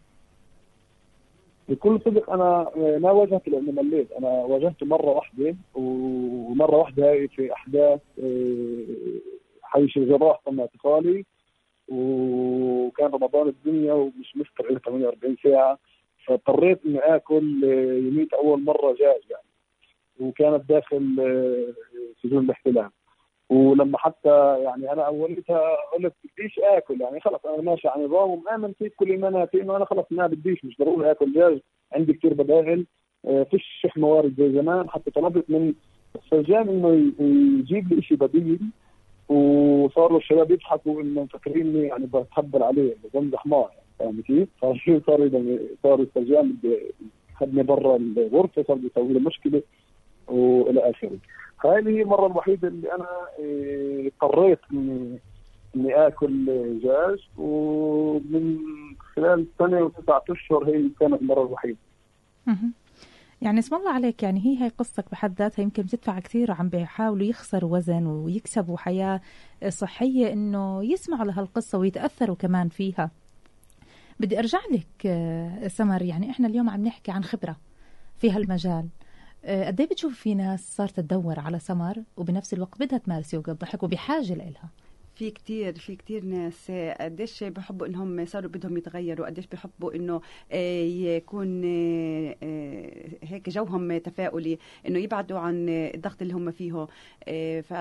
بكل صدق أنا ما واجهته لاني مليت. أنا واجهته مرة واحدة ومرة واحدة في أحداث حي الجراح تم اعتقالي. وكان رمضان الدنيا ومش مفطر إلا 48 ساعة فاضطريت إني آكل يميت أول مرة دجاج يعني. وكانت داخل سجون الاحتلال. ولما حتى يعني أنا أولتها قلت بديش آكل يعني خلص أنا ماشي على نظام ومآمن في كل ايماناتي إنه أنا خلص ما بديش مش ضروري آكل دجاج عندي كثير بدائل فيش موارد زي زمان حتى طلبت من السجان إنه يجيب لي شيء بديل. وصاروا الشباب يضحكوا انه مفكريني يعني بتخبر عليه بمزح معه فاهم كيف؟ فشو صار صار السجان خدني برا الغرفة صار يسوي لي مشكلة وإلى آخره. فهذه هي المرة الوحيدة اللي أنا اضطريت اني إني آكل دجاج ومن خلال سنه وتسعة أشهر هي كانت المرة الوحيدة. يعني اسم الله عليك يعني هي هي قصتك بحد ذاتها يمكن بتدفع كثير وعم بيحاولوا يخسروا وزن ويكسبوا حياة صحية إنه يسمعوا لهالقصة ويتأثروا كمان فيها. بدي أرجع لك سمر يعني إحنا اليوم عم نحكي عن خبرة في هالمجال. قد إيه بتشوف في ناس صارت تدور على سمر وبنفس الوقت بدها تمارس يوجا الضحك وبحاجة لإلها. في كتير في كتير ناس آه، قديش بحبوا إنهم صاروا بدهم يتغيروا؟ قديش بحبوا إنه آه، يكون آه، هيك جوهم تفاؤلي إنه يبعدوا عن الضغط اللي هم فيه. ف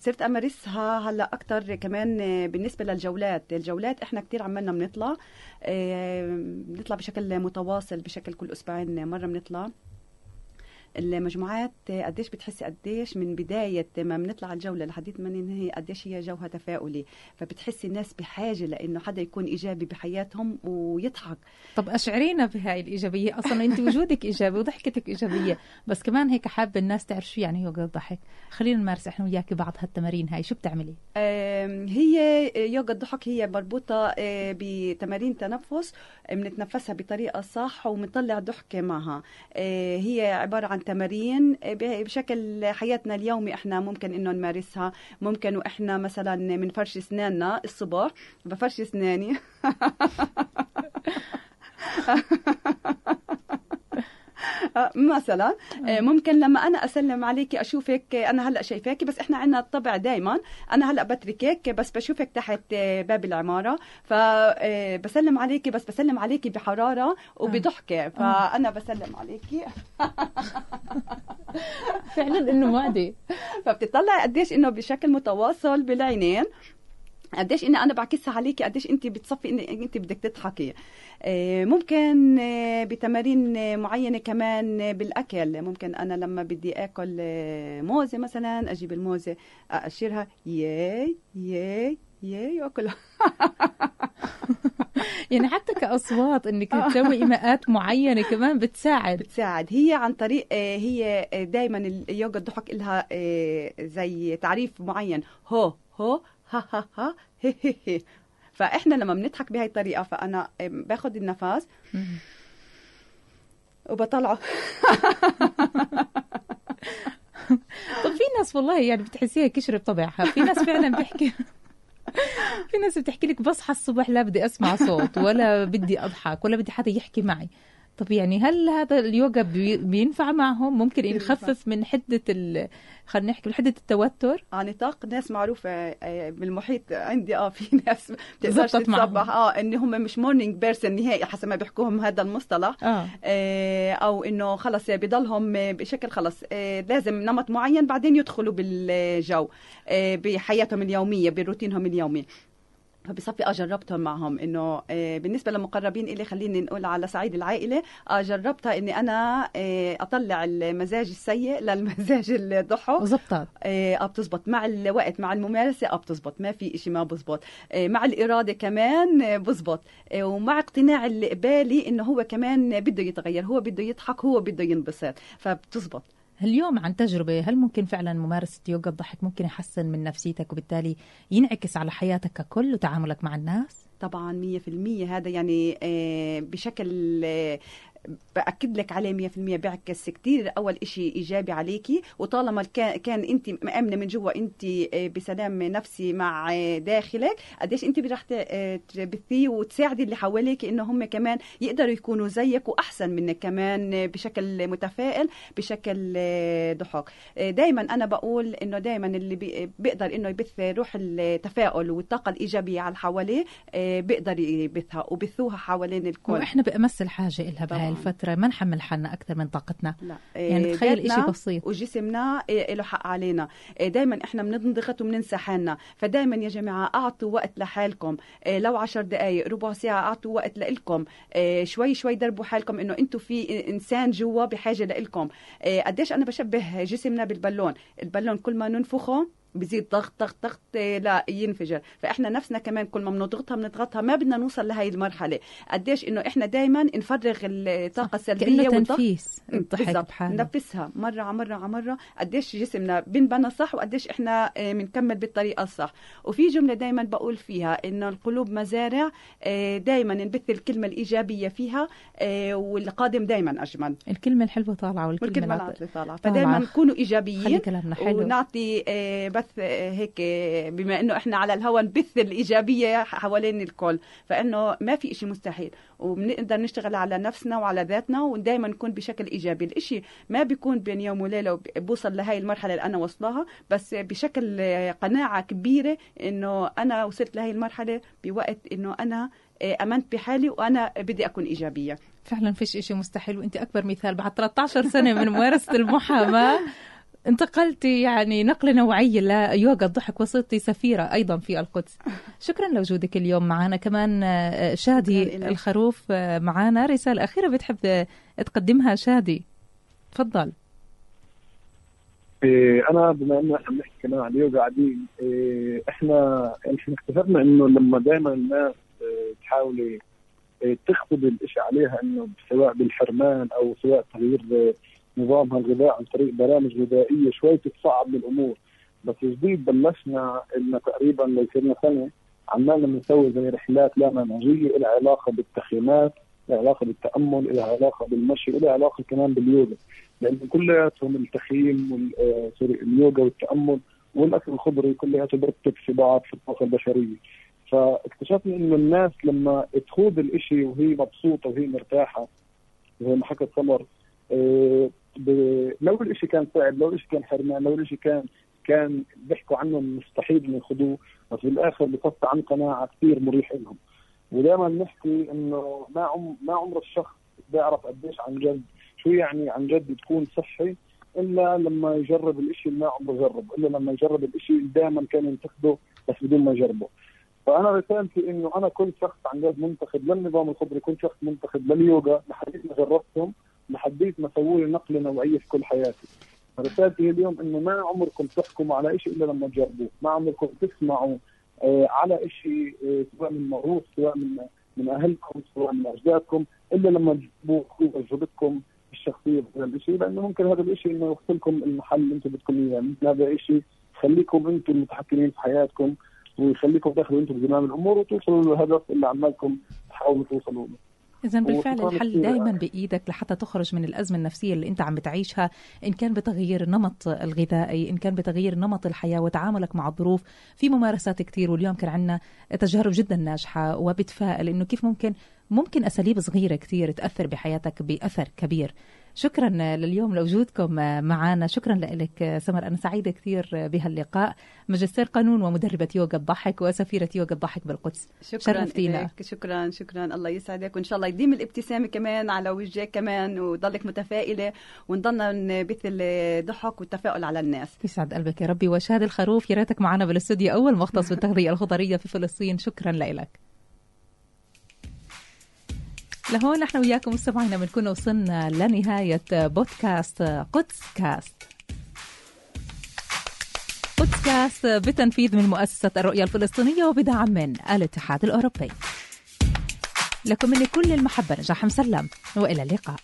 صرت أمارسها هلأ أكثر كمان بالنسبة للجولات. الجولات إحنا كتير عمالنا بنطلع بنطلع بشكل متواصل بشكل كل أسبوعين مرة بنطلع. المجموعات قديش بتحسي قديش من بداية ما بنطلع الجولة لحديت ما ننهي قديش هي جوها تفاؤلي. فبتحسي الناس بحاجة لأنه حدا يكون إيجابي بحياتهم ويضحك. طب أشعرينا بهاي الإيجابية؟ أصلا أنت وجودك إيجابي وضحكتك إيجابية بس كمان هيك حابة الناس تعرف شو يعني يوغا الضحك. خلينا نمارس إحنا وياك بعض هالتمارين هاي شو بتعملي؟ هي يوغا الضحك هي مربوطة آه، بتمارين تنفس بنتنفسها بطريقة صح وبنطلع ضحكة معها. آه، هي عبارة عن تمارين آه، بشكل حياتنا اليومي إحنا ممكن إنه نمارسها. ممكن وإحنا مثلا بنفرش أسناننا الصبح بفرش أسناني. مثلا آه، ممكن لما أنا أسلم عليكي أشوفك آه، أنا هلأ شايفاكي بس إحنا عندنا الطبع دائما أنا هلأ بتركك بس بشوفك تحت آه، باب العمارة. فبسلم عليكي بس بسلم عليكي بحرارة وبضحكة. فانا بسلم عليكي فعلا إنه معدي فبتطلعي قديش إنه بشكل متواصل بالعينين. قديش إني أنا بعكسها عليكي قديش انت بتصفي ان انت بدك تضحكي. آه، ممكن آه، بتمارين آه، معينة كمان بالأكل. ممكن أنا لما بدي آكل موزة مثلا أجيب الموزة أقشرها. ياي ياي ياي وأكلها. يعني حتى كأصوات إنك تسوي إيماءات معينة كمان بتساعد. بتساعد. هي عن طريق هي دائما اليوغا الضحك لها زي تعريف معين. هو هو ها ها ها هي هي هي. فإحنا لما بنضحك بهاي الطريقة فأنا باخذ النفس. وبطلعه. طب في ناس والله يعني بتحسيها كشر بطبعها. في ناس فعلا بيحكي في ناس بتحكي لك بصحى الصبح لا بدي أسمع صوت ولا بدي أضحك ولا بدي حدا يحكي معي. طب يعني هل هذا اليوغا بي- بينفع معهم؟ ممكن. يخفف من حدة ال... خلينا نحكي من حدة التوتر؟ على نطاق ناس معروفه آه، بالمحيط عندي آه في ناس بتقدرش. تتصبح. آه إن هم مش morning person نهائي حسب ما بيحكوهم هذا المصطلح. آه. آه، أو إنه خلص بضلهم بشكل خلص. آه، لازم نمط معين بعدين يدخلوا بالجو آه، بحياتهم اليومية بروتينهم اليومي. فبصفي آه جربتهم معهم. إنه آه، بالنسبة للمقربين إلي خليني نقول على صعيد العائلة آه جربتها إني أنا آه، أطلع المزاج السيء للمزاج الضحك. وزبطت آه آه، بتزبط. مع الوقت مع الممارسة آه بتزبط. ما في إشي ما بزبط. مع الإرادة كمان بزبط. ومع اقتناع اللي قبالي إنه هو كمان بده يتغير هو بده يضحك هو بده ينبسط. فبتزبط. اليوم عن تجربة هل ممكن فعلا ممارسة يوغا الضحك ممكن يحسن من نفسيتك وبالتالي ينعكس على حياتك ككل وتعاملك مع الناس؟ طبعا مية في المية هذا يعني آه، بشكل آه، بأكد لك عليه 100% بيعكس كتير. أول إشي إيجابي عليكي وطالما كان, أنت مأمنة من جوا أنت آه، بسلام نفسي مع آه، داخلك قديش أنت رح تبثيه وتساعدي اللي حواليك إنه هم كمان يقدروا يكونوا زيك وأحسن منك كمان آه، بشكل متفائل بشكل آه، ضحك دائما أنا بقول إنه دائما اللي بي- بيقدر إنه يبث روح التفاؤل والطاقة الإيجابية على اللي حواليه آه، بيقدر يبثها وبثوها حوالين الكل. وإحنا بأمس الحاجة إلها بهاي طبعاً. الفترة ما نحمل حالنا أكثر من طاقتنا. لا. يعني إيه، تخيل إشي بسيط. وجسمنا إيه، له حق علينا. دائما إحنا بنضغط وبننسى حالنا. فدائما يا جماعة أعطوا وقت لحالكم. إيه، لو عشر دقائق ربع ساعة أعطوا وقت لإلكم. إيه، شوي شوي دربوا حالكم إنه أنتم في إنسان جوا بحاجة لإلكم. إيه، قديش أنا بشبه جسمنا بالبالون. البالون كل ما ننفخه بزيد ضغط ضغط ضغط لا ينفجر. فإحنا نفسنا كمان كل ما بنضغطها بنضغطها ما بدنا نوصل لهي المرحلة. قديش إنه إحنا دائما نفرغ الطاقة السلبية كأنه تنفيس. الضحك ننفسها مرة على مرة على مرة. قديش جسمنا بنبنى صح وقديش إحنا آه، بنكمل بالطريقة الصح. وفي جملة دايما بقول فيها إنه القلوب مزارع دايما نبث الكلمة الإيجابية فيها آه، والقادم دايما أجمل. الكلمة الحلوة طالعة والكلمة والكلمة طالعة. طالعة. فدايما نكونوا حلو. ونعطي آه، هيك بما إنه إحنا على الهوا نبث الإيجابية حوالين الكل. فإنه ما في شيء مستحيل. وبنقدر نشتغل على نفسنا وعلى ذاتنا ودائما نكون بشكل إيجابي. الإشي ما بيكون بين يوم وليلة بوصل لهي المرحلة اللي أنا وصلها بس بشكل قناعة كبيرة إنه أنا وصلت لهي المرحلة بوقت إنه أنا آه، آمنت بحالي وأنا بدي أكون إيجابية. فعلا فيش إشي مستحيل وإنت أكبر مثال. بعد 13 سنة من ممارسة المحاماة انتقلتي يعني نقلة نوعية ليوغا الضحك وصرتي سفيرة أيضا في القدس. شكرا لوجودك اليوم معنا كمان آه، شادي. الخروف آه، معنا رسالة أخيرة بتحب آه، تقدمها شادي. تفضل. إيه، أنا بما انه إحنا بنحكي كمان عن اليوغا قاعدين إيه، إحنا إحنا اكتشفنا إنه لما دائما الناس إيه، تحاول إيه، تخطب الإشي عليها إنه سواء بالحرمان أو سواء تغيير إيه، نظامها الغذائي عن طريق برامج غذائية شوي تتصعب الأمور بس جديد بلشنا لنا تقريبا صرنا سنة عمالنا بنسوي زي رحلات لا منهجيه لها علاقة بالتخييمات لها علاقة بالتأمل لها علاقة بالمشي لها علاقة كمان باليوغا. لأن كلياتهم التخييم آه، سوري اليوغا والتأمل والاكل الخضري كلياته بيرتب في بعض في الطاقة البشرية. فاكتشفنا إنه الناس لما تخوض الإشي وهي مبسوطة وهي مرتاحة زي ما حكت سمر آه، ب- لو الإشي كان صعب لو الإشي كان حرمان لو الإشي كان كان بيحكوا عنه مستحيل إنه يخوضوه بس بالآخر بصفى عن قناعة كثير مريح لهم. ودائما نحكي إنه ما عم ما عمر الشخص بيعرف قديش عن جد شو يعني عن جد تكون صحي إلا لما يجرب الإشي اللي ما عمره جرب إلا لما يجرب الإشي اللي دائما كان ينتقده بس بدون ما يجربه. فأنا رسالتي إنه أنا كنت شخص عن جد منتقد للنظام الخضري كنت شخص منتقد لليوغا لحديت ما جربتهم لحديت ما سووا لي نقلة نوعية في كل حياتي. رسالتي اليوم إنه ما عمركم تحكموا على شيء إلا لما تجربوه. ما عمركم تسمعوا آه على شيء آه سواء من موروث سواء من من أهلكم سواء من أجدادكم إلا لما تجربوه تجربتكم الشخصية بهذا الشيء لأنه ممكن هذا الشيء إنه يوصلكم المحل اللي أنتم بدكم اياه مثل هذا الشيء يخليكم أنتم المتحكمين في حياتكم ويخليكم تاخذوا أنتم بزمام الأمور وتوصلوا للهدف اللي عمالكم تحاولوا توصلوا له. إذا بالفعل الحل كثير. دائما بإيدك لحتى تخرج من الأزمة النفسية اللي أنت عم بتعيشها إن كان بتغيير النمط الغذائي إن كان بتغيير نمط الحياة وتعاملك مع الظروف في ممارسات كتير واليوم كان عندنا تجارب جدا ناجحة وبتفائل إنه كيف ممكن ممكن أساليب صغيرة كتير تأثر بحياتك بأثر كبير. شكرا لليوم لوجودكم معنا شكرا لك سمر. أنا سعيدة كثير بهاللقاء. ماجستير قانون ومدربة يوغا الضحك وسفيرة يوغا الضحك بالقدس. شكرا شرفتينا. إليك. شكرا شكرا. الله يسعدك. وإن شاء الله يديم الابتسامه كمان على وجهك كمان وضلك متفائلة ونضلنا نبث الضحك والتفاؤل على الناس. يسعد قلبك يا ربي. وشاد الخروف يا ريتك معنا بالأستوديو. أول مختص بالتغذية الخضرية في فلسطين. شكرا لك. لهون نحن وياكم مستمعينا بنكون وصلنا لنهاية بودكاست قدس كاست قدس كاست بتنفيذ من مؤسسة الرؤية الفلسطينية وبدعم من الاتحاد الأوروبي. لكم مني كل المحبة نجاح مسلم وإلى اللقاء.